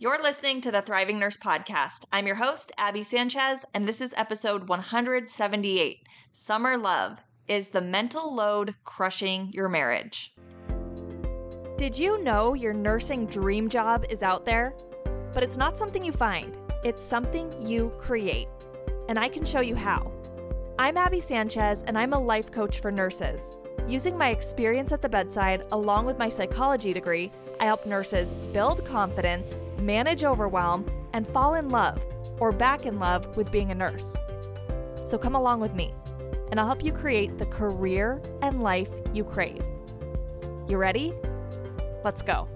You're listening to the Thriving Nurse Podcast. I'm your host, Abby Sanchez, and this is episode 178 Summer Love Is the Mental Load Crushing Your Marriage? Did you know your nursing dream job is out there? But it's not something you find, it's something you create. And I can show you how. I'm Abby Sanchez, and I'm a life coach for nurses. Using my experience at the bedside, along with my psychology degree, I help nurses build confidence, manage overwhelm, and fall in love or back in love with being a nurse. So come along with me, and I'll help you create the career and life you crave. You ready? Let's go.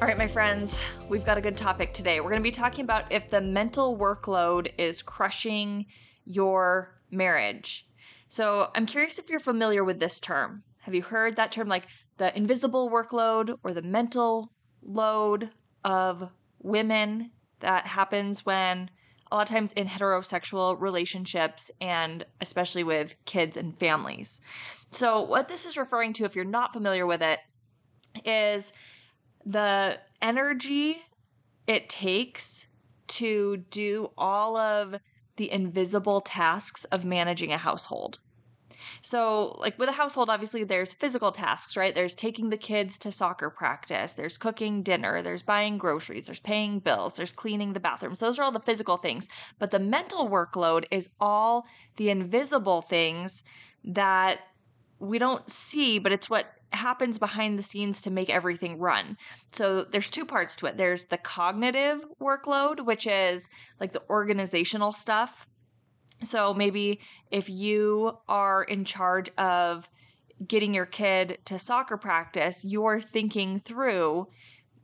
All right, my friends, we've got a good topic today. We're going to be talking about if the mental workload is crushing your marriage. So, I'm curious if you're familiar with this term. Have you heard that term like the invisible workload or the mental load of women that happens when a lot of times in heterosexual relationships and especially with kids and families. So, what this is referring to, if you're not familiar with it, is the energy it takes to do all of the invisible tasks of managing a household. So, like with a household, obviously there's physical tasks, right? There's taking the kids to soccer practice, there's cooking dinner, there's buying groceries, there's paying bills, there's cleaning the bathrooms. Those are all the physical things. But the mental workload is all the invisible things that we don't see, but it's what happens behind the scenes to make everything run. So there's two parts to it. There's the cognitive workload, which is like the organizational stuff. So maybe if you are in charge of getting your kid to soccer practice, you're thinking through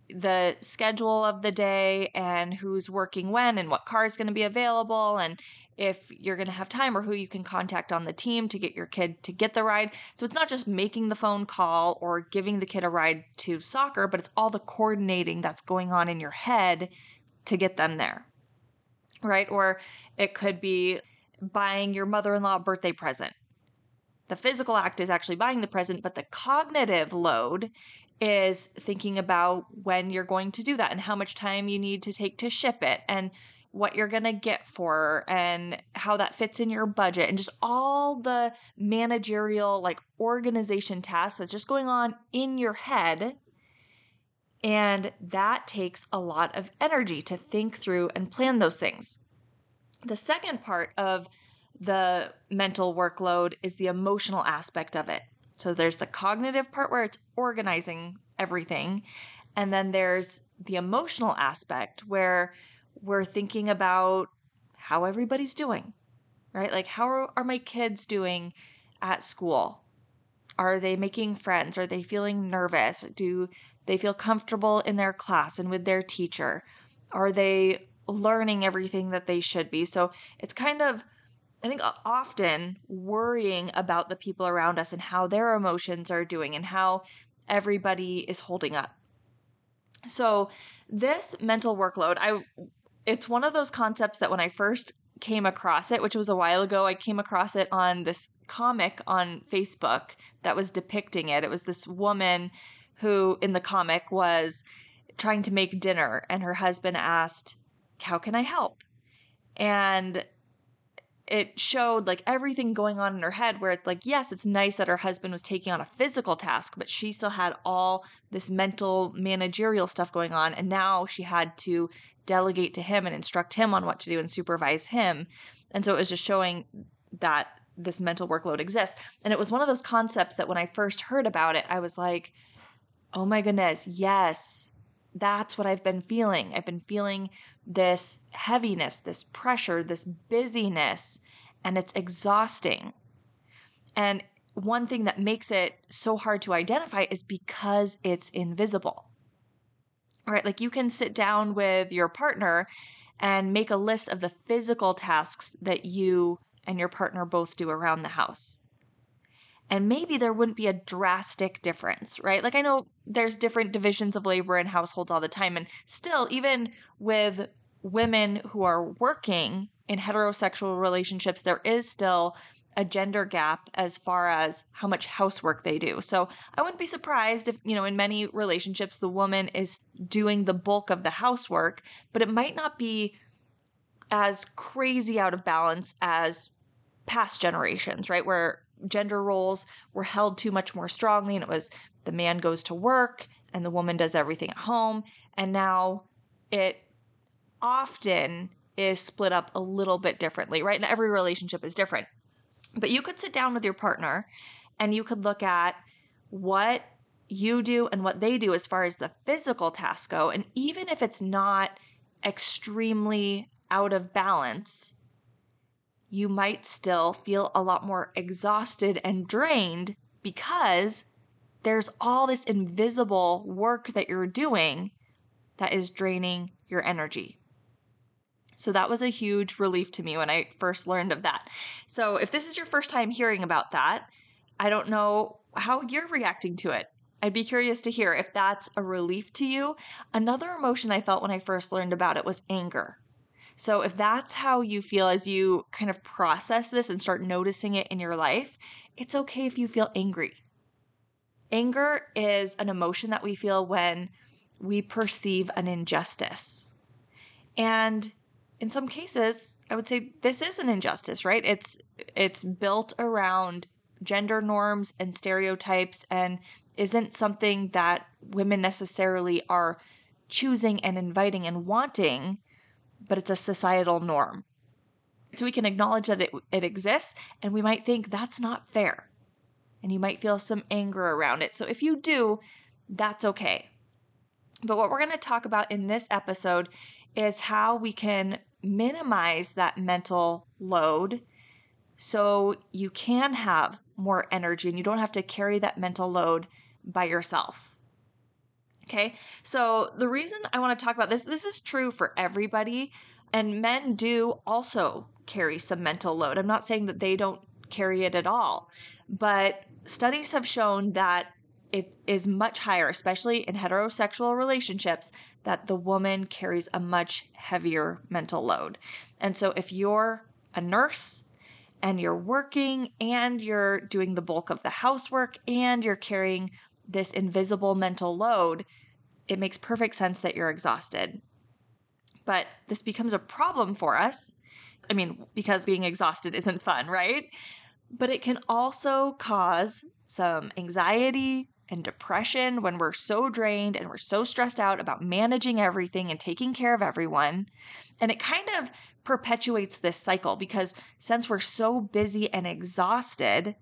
the schedule of the day and who's working when and what car is going to be available and if you're going to have time or who you can contact on the team to get your kid to get the ride. So it's not just making the phone call or giving the kid a ride to soccer, but it's all the coordinating that's going on in your head to get them there. Right? Or it could be buying your mother-in-law a birthday present. The physical act is actually buying the present, but the cognitive load is thinking about when you're going to do that and how much time you need to take to ship it and what you're going to get for and how that fits in your budget and just all the managerial like organization tasks that's just going on in your head and that takes a lot of energy to think through and plan those things. The second part of the mental workload is the emotional aspect of it. So there's the cognitive part where it's organizing everything. And then there's the emotional aspect where we're thinking about how everybody's doing, right? Like, how are, my kids doing at school? Are they making friends? Are they feeling nervous? Do they feel comfortable in their class and with their teacher? Are they learning everything that they should be? So it's kind of I think often worrying about the people around us and how their emotions are doing and how everybody is holding up. So this mental workload, I it's one of those concepts that when I first came across it, which was a while ago, I came across it on this comic on Facebook that was depicting it. It was this woman who in the comic was trying to make dinner and her husband asked, "How can I help?" And it showed like everything going on in her head where it's like yes it's nice that her husband was taking on a physical task but she still had all this mental managerial stuff going on and now she had to delegate to him and instruct him on what to do and supervise him. And so it was just showing that this mental workload exists. And it was one of those concepts that when i first heard about it i was like oh my goodness yes that's what I've been feeling. I've been feeling this heaviness, this pressure, this busyness, and it's exhausting. And one thing that makes it so hard to identify is because it's invisible. All right, like you can sit down with your partner and make a list of the physical tasks that you and your partner both do around the house and maybe there wouldn't be a drastic difference, right? Like I know there's different divisions of labor in households all the time. And still, even with women who are working in heterosexual relationships, there is still a gender gap as far as how much housework they do. So I wouldn't be surprised if, you know, in many relationships, the woman is doing the bulk of the housework, but it might not be as crazy out of balance as past generations, right? Where gender roles were held too much more strongly and it was the man goes to work and the woman does everything at home. And now it often is split up a little bit differently, right? And every relationship is different. But you could sit down with your partner and you could look at what you do and what they do as far as the physical tasks go. And even if it's not extremely out of balance, you might still feel a lot more exhausted and drained because there's all this invisible work that you're doing that is draining your energy. So that was a huge relief to me when I first learned of that. So if this is your first time hearing about that, I don't know how you're reacting to it. I'd be curious to hear if that's a relief to you. Another emotion I felt when I first learned about it was anger. So if that's how you feel as you kind of process this and start noticing it in your life, it's okay if you feel angry. Anger is an emotion that we feel when we perceive an injustice. And in some cases, I would say this is an injustice, right? It's it's built around gender norms and stereotypes and isn't something that women necessarily are choosing and inviting and wanting but it's a societal norm. So we can acknowledge that it, it exists and we might think that's not fair. And you might feel some anger around it. So if you do, that's okay. But what we're going to talk about in this episode is how we can minimize that mental load so you can have more energy and you don't have to carry that mental load by yourself. Okay. So the reason I want to talk about this, this is true for everybody. And men do also carry some mental load. I'm not saying that they don't carry it at all, but studies have shown that it is much higher, especially in heterosexual relationships, that the woman carries a much heavier mental load. And so if you're a nurse and you're working and you're doing the bulk of the housework and you're carrying this invisible mental load, it makes perfect sense that you're exhausted. But this becomes a problem for us. I mean, because being exhausted isn't fun, right? But it can also cause some anxiety and depression when we're so drained and we're so stressed out about managing everything and taking care of everyone. And it kind of perpetuates this cycle because since we're so busy and exhausted,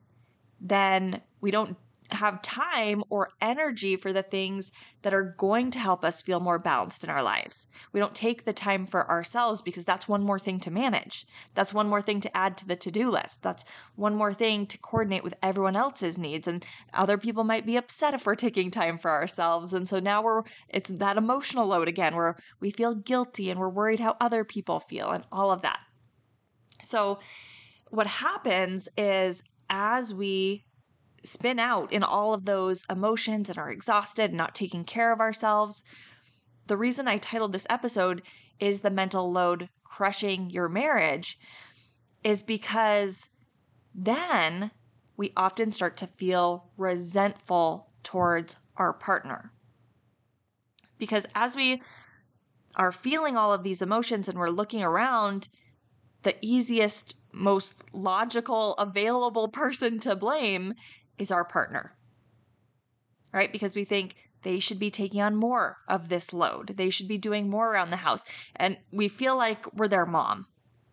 then we don't have time or energy for the things that are going to help us feel more balanced in our lives. We don't take the time for ourselves because that's one more thing to manage. That's one more thing to add to the to do list. That's one more thing to coordinate with everyone else's needs. And other people might be upset if we're taking time for ourselves. And so now we're, it's that emotional load again where we feel guilty and we're worried how other people feel and all of that. So, what happens is as we spin out in all of those emotions and are exhausted and not taking care of ourselves. The reason I titled this episode is the mental load crushing your marriage is because then we often start to feel resentful towards our partner. Because as we are feeling all of these emotions and we're looking around, the easiest, most logical, available person to blame is our partner, right? Because we think they should be taking on more of this load. They should be doing more around the house. And we feel like we're their mom,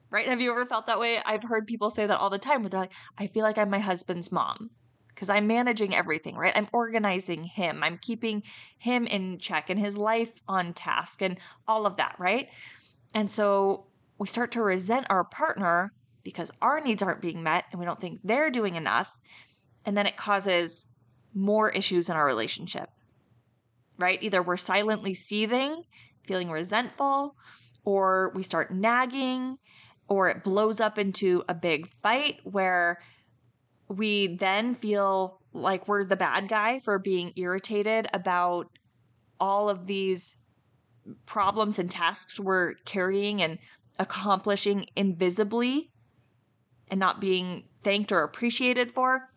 right? Have you ever felt that way? I've heard people say that all the time where they're like, I feel like I'm my husband's mom because I'm managing everything, right? I'm organizing him, I'm keeping him in check and his life on task and all of that, right? And so we start to resent our partner because our needs aren't being met and we don't think they're doing enough and then it causes more issues in our relationship. Right? Either we're silently seething, feeling resentful, or we start nagging, or it blows up into a big fight where we then feel like we're the bad guy for being irritated about all of these problems and tasks we're carrying and accomplishing invisibly and not being thanked or appreciated for.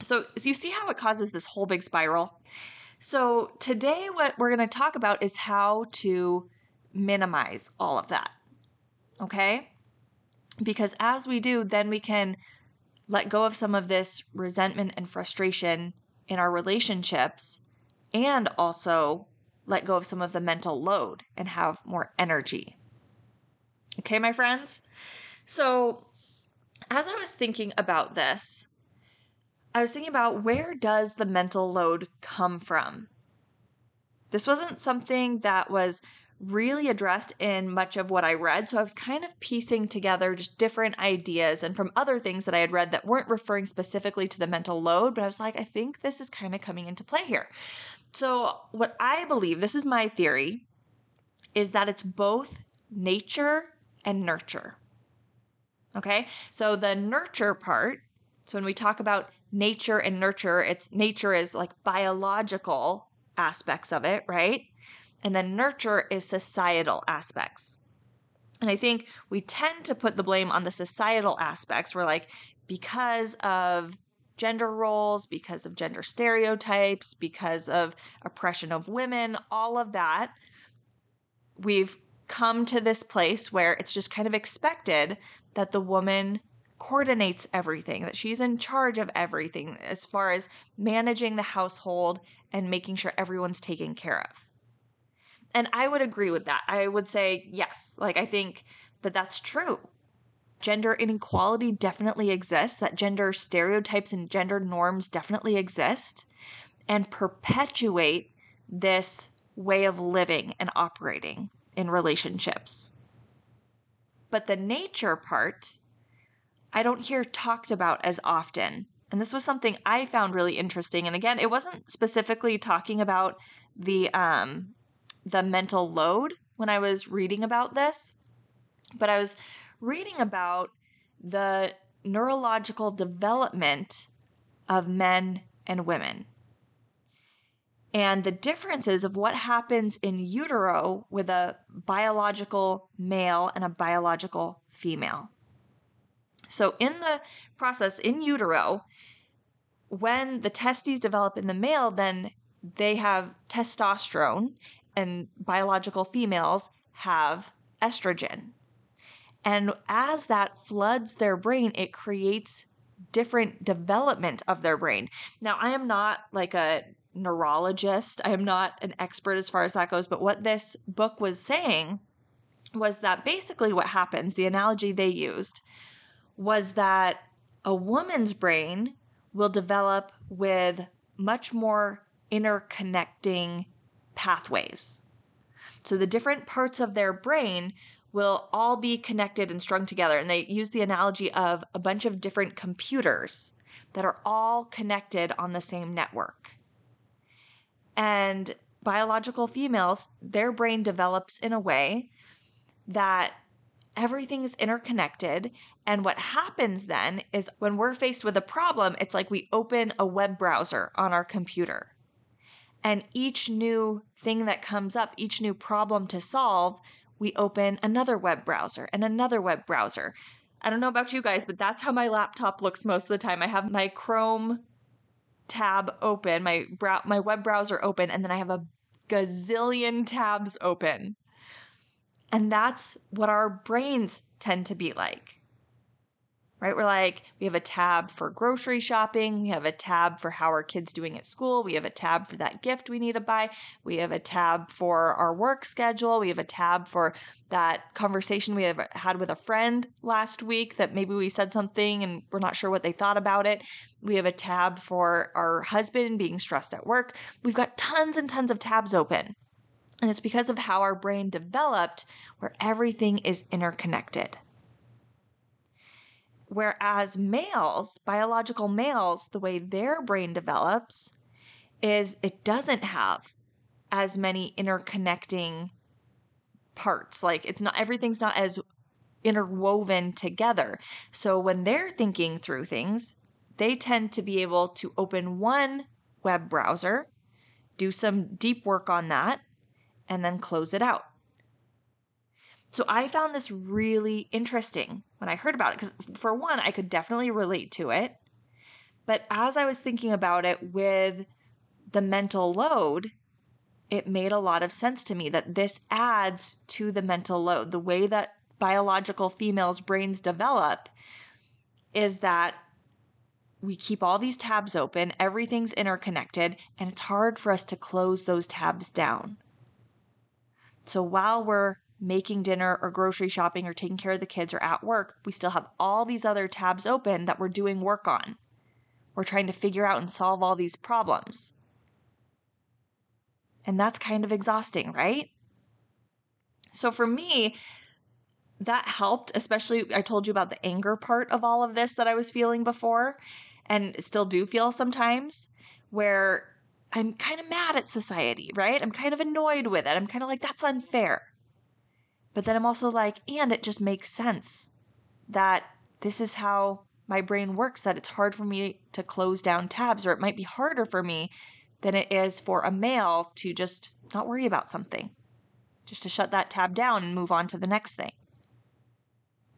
So, so you see how it causes this whole big spiral? So, today, what we're going to talk about is how to minimize all of that. Okay? Because as we do, then we can let go of some of this resentment and frustration in our relationships and also let go of some of the mental load and have more energy. Okay, my friends? So, as I was thinking about this, I was thinking about where does the mental load come from? This wasn't something that was really addressed in much of what I read. So I was kind of piecing together just different ideas and from other things that I had read that weren't referring specifically to the mental load, but I was like, I think this is kind of coming into play here. So, what I believe, this is my theory, is that it's both nature and nurture. Okay? So, the nurture part, so when we talk about nature and nurture, it's nature is like biological aspects of it, right? And then nurture is societal aspects. And I think we tend to put the blame on the societal aspects. We're like, because of gender roles, because of gender stereotypes, because of oppression of women, all of that, we've come to this place where it's just kind of expected that the woman coordinates everything, that she's in charge of everything as far as managing the household and making sure everyone's taken care of. And I would agree with that. I would say, yes, like I think that that's true. Gender inequality definitely exists, that gender stereotypes and gender norms definitely exist and perpetuate this way of living and operating in relationships. But the nature part, I don't hear talked about as often. And this was something I found really interesting. And again, it wasn't specifically talking about the um, the mental load when I was reading about this, but I was reading about the neurological development of men and women and the differences of what happens in utero with a biological male and a biological female. So, in the process in utero, when the testes develop in the male, then they have testosterone, and biological females have estrogen. And as that floods their brain, it creates different development of their brain. Now, I am not like a neurologist, I am not an expert as far as that goes, but what this book was saying was that basically what happens, the analogy they used, was that a woman's brain will develop with much more interconnecting pathways. So the different parts of their brain will all be connected and strung together. And they use the analogy of a bunch of different computers that are all connected on the same network. And biological females, their brain develops in a way that everything is interconnected. And what happens then is when we're faced with a problem, it's like we open a web browser on our computer. And each new thing that comes up, each new problem to solve, we open another web browser and another web browser. I don't know about you guys, but that's how my laptop looks most of the time. I have my Chrome tab open, my brow- my web browser open, and then I have a gazillion tabs open. And that's what our brains tend to be like right? We're like, we have a tab for grocery shopping. We have a tab for how our kids doing at school. We have a tab for that gift we need to buy. We have a tab for our work schedule. We have a tab for that conversation we have had with a friend last week that maybe we said something and we're not sure what they thought about it. We have a tab for our husband being stressed at work. We've got tons and tons of tabs open. And it's because of how our brain developed where everything is interconnected. Whereas males, biological males, the way their brain develops is it doesn't have as many interconnecting parts. Like it's not, everything's not as interwoven together. So when they're thinking through things, they tend to be able to open one web browser, do some deep work on that, and then close it out. So I found this really interesting when I heard about it because, for one, I could definitely relate to it. But as I was thinking about it with the mental load, it made a lot of sense to me that this adds to the mental load. The way that biological females' brains develop is that we keep all these tabs open, everything's interconnected, and it's hard for us to close those tabs down. So while we're making dinner or grocery shopping or taking care of the kids or at work, we still have all these other tabs open that we're doing work on. We're trying to figure out and solve all these problems. And that's kind of exhausting, right? So for me, that helped, especially I told you about the anger part of all of this that I was feeling before and still do feel sometimes, where I'm kind of mad at society, right? I'm kind of annoyed with it. I'm kind of like, that's unfair. But then I'm also like, and it just makes sense that this is how my brain works, that it's hard for me to close down tabs, or it might be harder for me than it is for a male to just not worry about something, just to shut that tab down and move on to the next thing.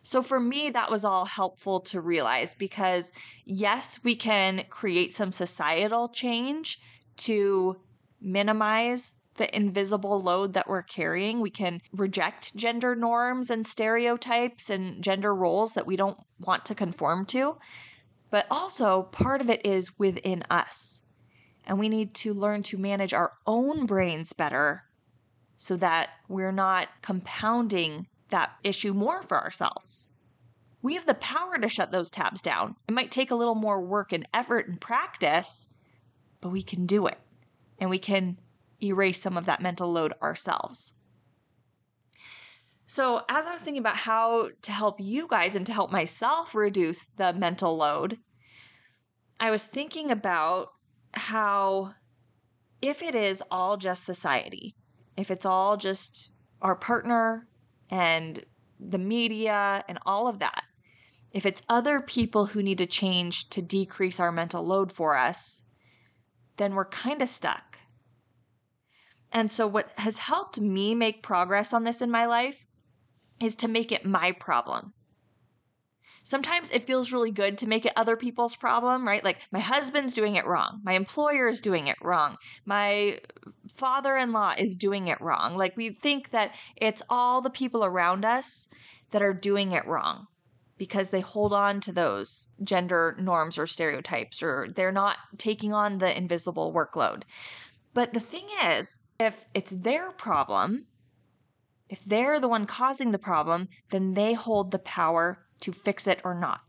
So for me, that was all helpful to realize because yes, we can create some societal change to minimize the invisible load that we're carrying. We can reject gender norms and stereotypes and gender roles that we don't want to conform to. But also, part of it is within us. And we need to learn to manage our own brains better so that we're not compounding that issue more for ourselves. We have the power to shut those tabs down. It might take a little more work and effort and practice, but we can do it. And we can erase some of that mental load ourselves. So, as I was thinking about how to help you guys and to help myself reduce the mental load, I was thinking about how if it is all just society, if it's all just our partner and the media and all of that, if it's other people who need to change to decrease our mental load for us, then we're kind of stuck. And so, what has helped me make progress on this in my life is to make it my problem. Sometimes it feels really good to make it other people's problem, right? Like my husband's doing it wrong. My employer is doing it wrong. My father in law is doing it wrong. Like we think that it's all the people around us that are doing it wrong because they hold on to those gender norms or stereotypes or they're not taking on the invisible workload. But the thing is, if it's their problem, if they're the one causing the problem, then they hold the power to fix it or not.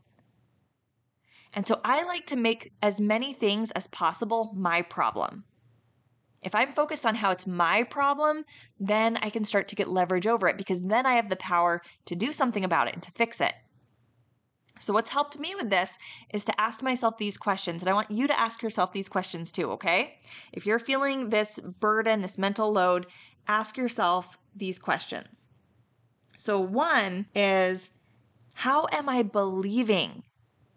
And so I like to make as many things as possible my problem. If I'm focused on how it's my problem, then I can start to get leverage over it because then I have the power to do something about it and to fix it. So, what's helped me with this is to ask myself these questions. And I want you to ask yourself these questions too, okay? If you're feeling this burden, this mental load, ask yourself these questions. So, one is how am I believing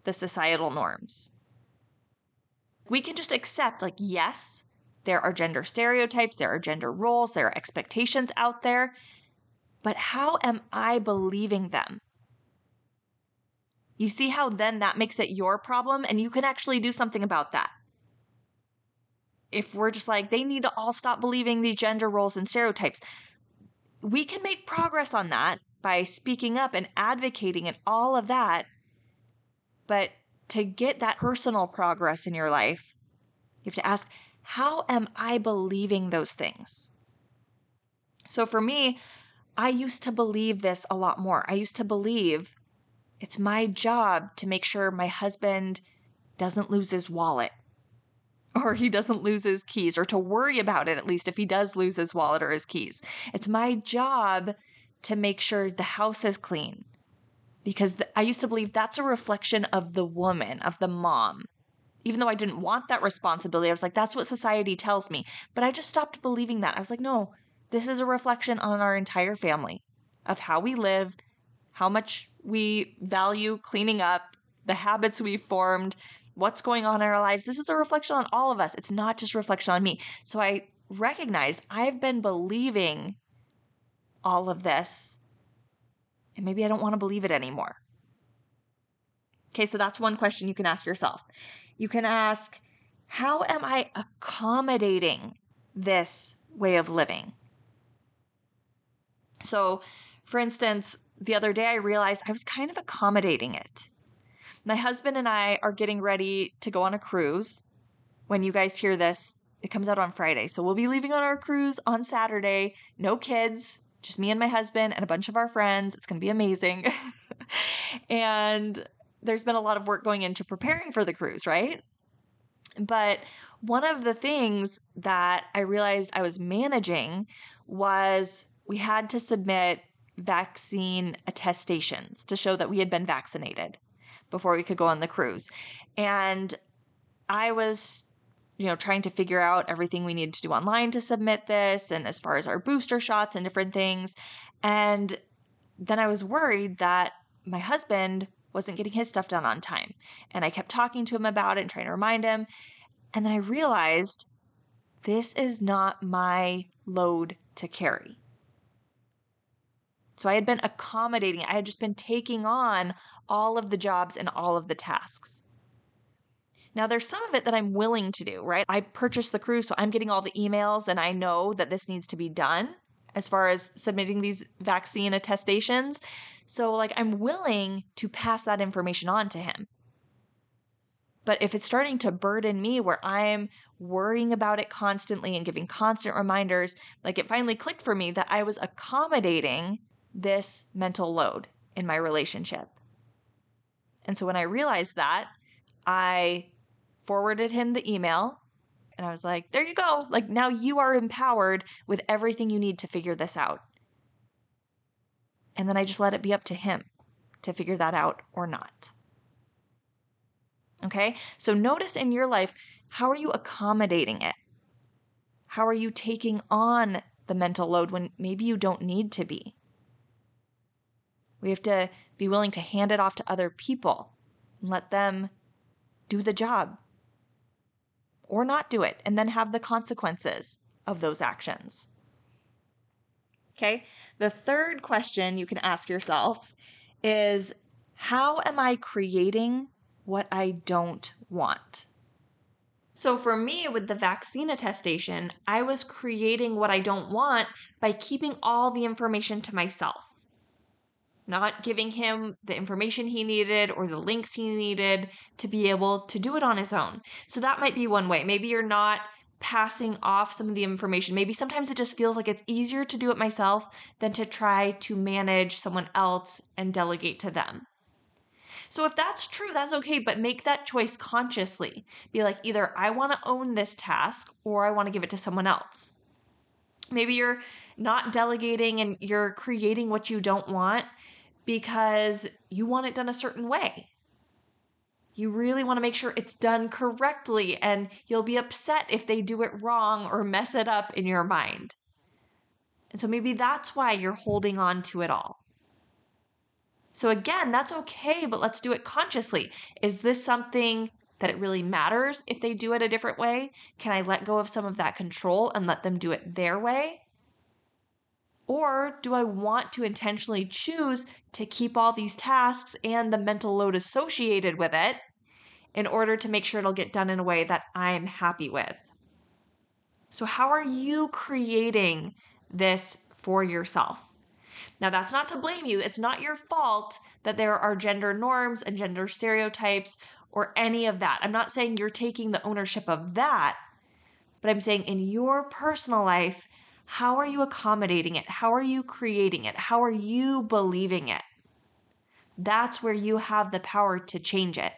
the societal norms? We can just accept, like, yes, there are gender stereotypes, there are gender roles, there are expectations out there, but how am I believing them? You see how then that makes it your problem and you can actually do something about that. If we're just like, they need to all stop believing these gender roles and stereotypes, we can make progress on that by speaking up and advocating and all of that. But to get that personal progress in your life, you have to ask, how am I believing those things? So for me, I used to believe this a lot more. I used to believe it's my job to make sure my husband doesn't lose his wallet or he doesn't lose his keys, or to worry about it at least if he does lose his wallet or his keys. It's my job to make sure the house is clean. Because I used to believe that's a reflection of the woman, of the mom. Even though I didn't want that responsibility, I was like, that's what society tells me. But I just stopped believing that. I was like, no, this is a reflection on our entire family of how we live, how much we value cleaning up, the habits we've formed, what's going on in our lives. This is a reflection on all of us. It's not just reflection on me. So I recognized I've been believing all of this and maybe I don't want to believe it anymore. Okay, so that's one question you can ask yourself. You can ask, how am I accommodating this way of living? So, for instance, the other day I realized I was kind of accommodating it. My husband and I are getting ready to go on a cruise. When you guys hear this, it comes out on Friday. So we'll be leaving on our cruise on Saturday. No kids, just me and my husband and a bunch of our friends. It's going to be amazing. and there's been a lot of work going into preparing for the cruise, right? But one of the things that I realized I was managing was we had to submit vaccine attestations to show that we had been vaccinated before we could go on the cruise. And I was you know trying to figure out everything we needed to do online to submit this and as far as our booster shots and different things and then I was worried that my husband wasn't getting his stuff done on time. And I kept talking to him about it and trying to remind him. And then I realized this is not my load to carry. So I had been accommodating, I had just been taking on all of the jobs and all of the tasks. Now, there's some of it that I'm willing to do, right? I purchased the crew, so I'm getting all the emails and I know that this needs to be done as far as submitting these vaccine attestations. So, like, I'm willing to pass that information on to him. But if it's starting to burden me where I'm worrying about it constantly and giving constant reminders, like it finally clicked for me that I was accommodating this mental load in my relationship. And so when I realized that, I forwarded him the email and I was like, there you go. Like now you are empowered with everything you need to figure this out. And then I just let it be up to him to figure that out or not. Okay? So notice in your life, how are you accommodating it? How are you taking on the mental load when maybe you don't need to be? We have to be willing to hand it off to other people and let them do the job or not do it and then have the consequences of those actions. Okay. The third question you can ask yourself is how am I creating what I don't want? So, for me, with the vaccine attestation, I was creating what I don't want by keeping all the information to myself not giving him the information he needed or the links he needed to be able to do it on his own. So that might be one way. Maybe you're not passing off some of the information. Maybe sometimes it just feels like it's easier to do it myself than to try to manage someone else and delegate to them. So if that's true, that's okay, but make that choice consciously. Be like, either I want to own this task or I want to give it to someone else. Maybe you're not delegating and you're creating what you don't want because you want it done a certain way. You really want to make sure it's done correctly, and you'll be upset if they do it wrong or mess it up in your mind. And so maybe that's why you're holding on to it all. So, again, that's okay, but let's do it consciously. Is this something that it really matters if they do it a different way? Can I let go of some of that control and let them do it their way? Or do I want to intentionally choose to keep all these tasks and the mental load associated with it in order to make sure it'll get done in a way that I'm happy with? So, how are you creating this for yourself? Now, that's not to blame you. It's not your fault that there are gender norms and gender stereotypes or any of that. I'm not saying you're taking the ownership of that, but I'm saying in your personal life, how are you accommodating it? How are you creating it? How are you believing it? That's where you have the power to change it.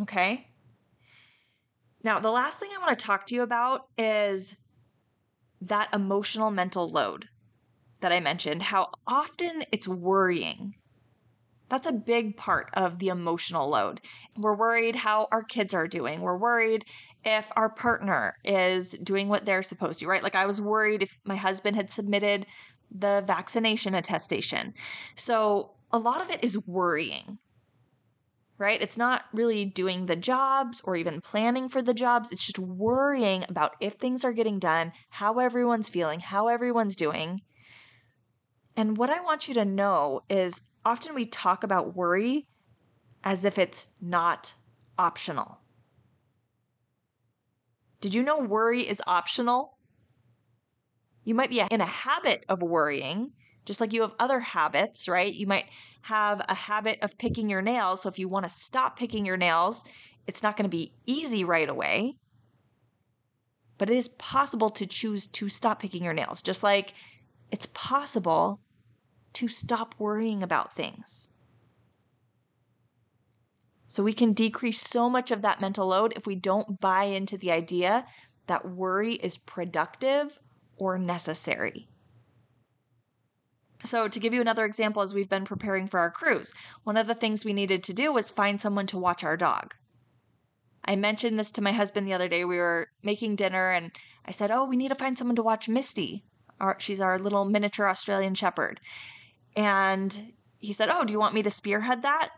Okay? Now, the last thing I want to talk to you about is that emotional mental load that I mentioned, how often it's worrying that's a big part of the emotional load. We're worried how our kids are doing. We're worried if our partner is doing what they're supposed to, right? Like I was worried if my husband had submitted the vaccination attestation. So a lot of it is worrying, right? It's not really doing the jobs or even planning for the jobs. It's just worrying about if things are getting done, how everyone's feeling, how everyone's doing. And what I want you to know is often we talk about worry as if it's not optional. Did you know worry is optional? You might be in a habit of worrying, just like you have other habits, right? You might have a habit of picking your nails. So if you want to stop picking your nails, it's not going to be easy right away. But it is possible to choose to stop picking your nails, just like it's possible to stop worrying about things. So we can decrease so much of that mental load if we don't buy into the idea that worry is productive or necessary. So, to give you another example, as we've been preparing for our cruise, one of the things we needed to do was find someone to watch our dog. I mentioned this to my husband the other day. We were making dinner, and I said, Oh, we need to find someone to watch Misty. Our, she's our little miniature Australian Shepherd. And he said, Oh, do you want me to spearhead that?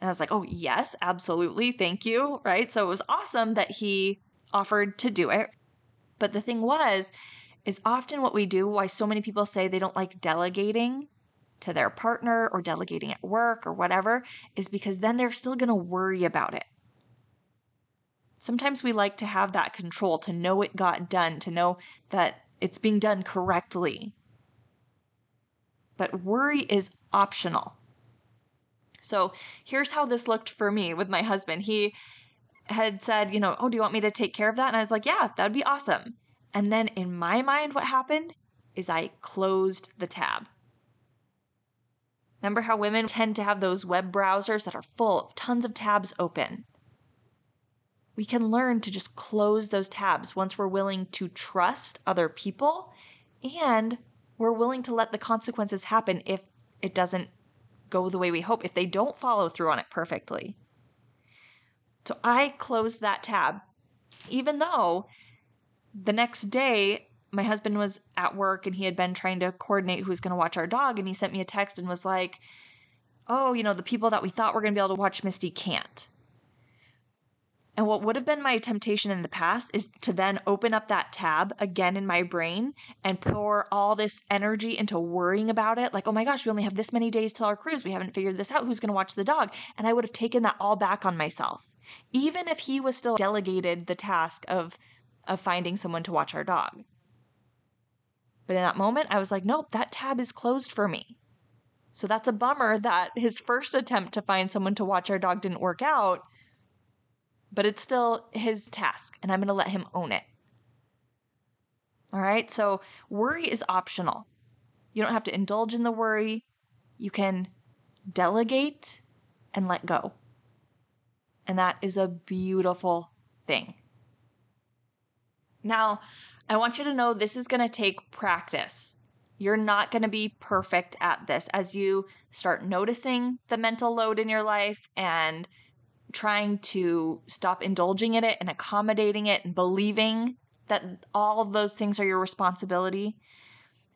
And I was like, Oh, yes, absolutely. Thank you. Right. So it was awesome that he offered to do it. But the thing was, is often what we do, why so many people say they don't like delegating to their partner or delegating at work or whatever, is because then they're still going to worry about it. Sometimes we like to have that control, to know it got done, to know that it's being done correctly. But worry is optional. So here's how this looked for me with my husband. He had said, you know, oh, do you want me to take care of that? And I was like, yeah, that'd be awesome. And then in my mind, what happened is I closed the tab. Remember how women tend to have those web browsers that are full of tons of tabs open? We can learn to just close those tabs once we're willing to trust other people and we're willing to let the consequences happen if it doesn't go the way we hope, if they don't follow through on it perfectly. So I closed that tab, even though the next day, my husband was at work and he had been trying to coordinate who was going to watch our dog. And he sent me a text and was like, Oh, you know, the people that we thought were going to be able to watch Misty can't. And what would have been my temptation in the past is to then open up that tab again in my brain and pour all this energy into worrying about it. Like, oh my gosh, we only have this many days till our cruise. We haven't figured this out. Who's going to watch the dog? And I would have taken that all back on myself. Even if he was still delegated the task of of finding someone to watch our dog. But in that moment, I was like, nope, that tab is closed for me. So that's a bummer that his first attempt to find someone to watch our dog didn't work out, but it's still his task, and I'm going to let him own it. All right, so worry is optional. You don't have to indulge in the worry. You can delegate and let go. And that is a beautiful thing. Now, I want you to know this is going to take practice. You're not going to be perfect at this as you start noticing the mental load in your life and trying to stop indulging in it and accommodating it and believing that all of those things are your responsibility.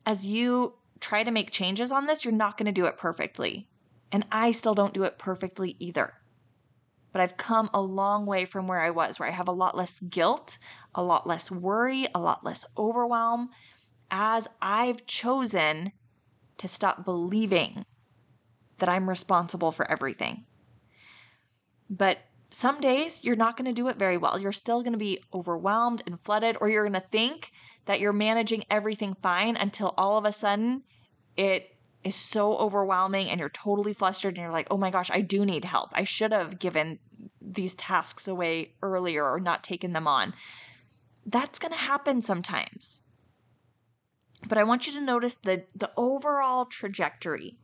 As you try to make changes on this, you're not going to do it perfectly. And I still don't do it perfectly either but I've come a long way from where I was, where I have a lot less guilt, a lot less worry, a lot less overwhelm, as I've chosen to stop believing that I'm responsible for everything. But some days you're not going to do it very well. You're still going to be overwhelmed and flooded, or you're going to think that you're managing everything fine until all of a sudden it is so overwhelming and you're totally flustered and you're like, oh my gosh, I do need help. I should have given these tasks away earlier or not taken them on. That's going to happen sometimes. But I want you to notice the, the overall trajectory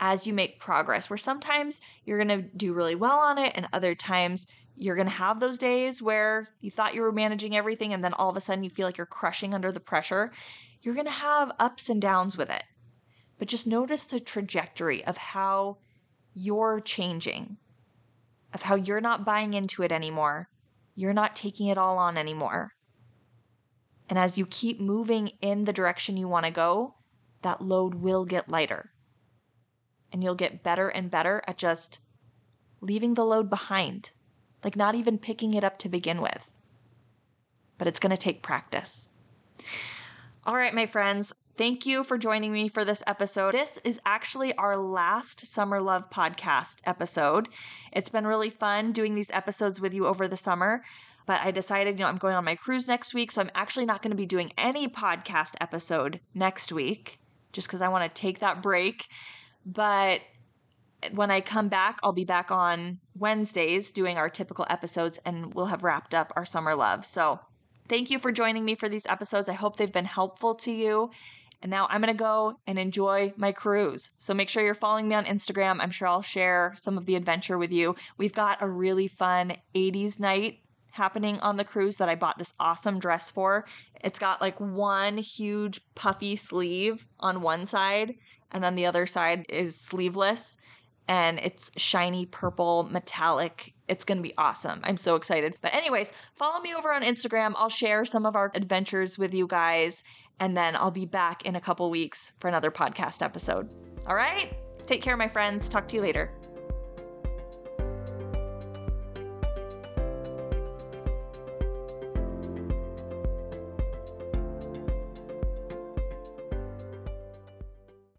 as you make progress, where sometimes you're going to do really well on it, and other times you're going to have those days where you thought you were managing everything, and then all of a sudden you feel like you're crushing under the pressure. You're going to have ups and downs with it but just notice the trajectory of how you're changing, of how you're not buying into it anymore. You're not taking it all on anymore. And as you keep moving in the direction you want to go, that load will get lighter. And you'll get better and better at just leaving the load behind, like not even picking it up to begin with. But it's going to take practice. All right, my friends, Thank you for joining me for this episode. This is actually our last Summer Love podcast episode. It's been really fun doing these episodes with you over the summer, but I decided, you know, I'm going on my cruise next week, so I'm actually not going to be doing any podcast episode next week just because I want to take that break. But when I come back, I'll be back on Wednesdays doing our typical episodes and we'll have wrapped up our summer love. So, thank you for joining me for these episodes. I hope they've been helpful to you. And now I'm going to go and enjoy my cruise. So make sure you're following me on Instagram. I'm sure I'll share some of the adventure with you. We've got a really fun 80s night happening on the cruise that I bought this awesome dress for. It's got like one huge puffy sleeve on one side, and then the other side is sleeveless. And it's shiny purple metallic. It's going to be awesome. I'm so excited. But, anyways, follow me over on Instagram. I'll share some of our adventures with you guys and then I'll be back in a couple weeks for another podcast episode. All right? Take care, my friends. Talk to you later.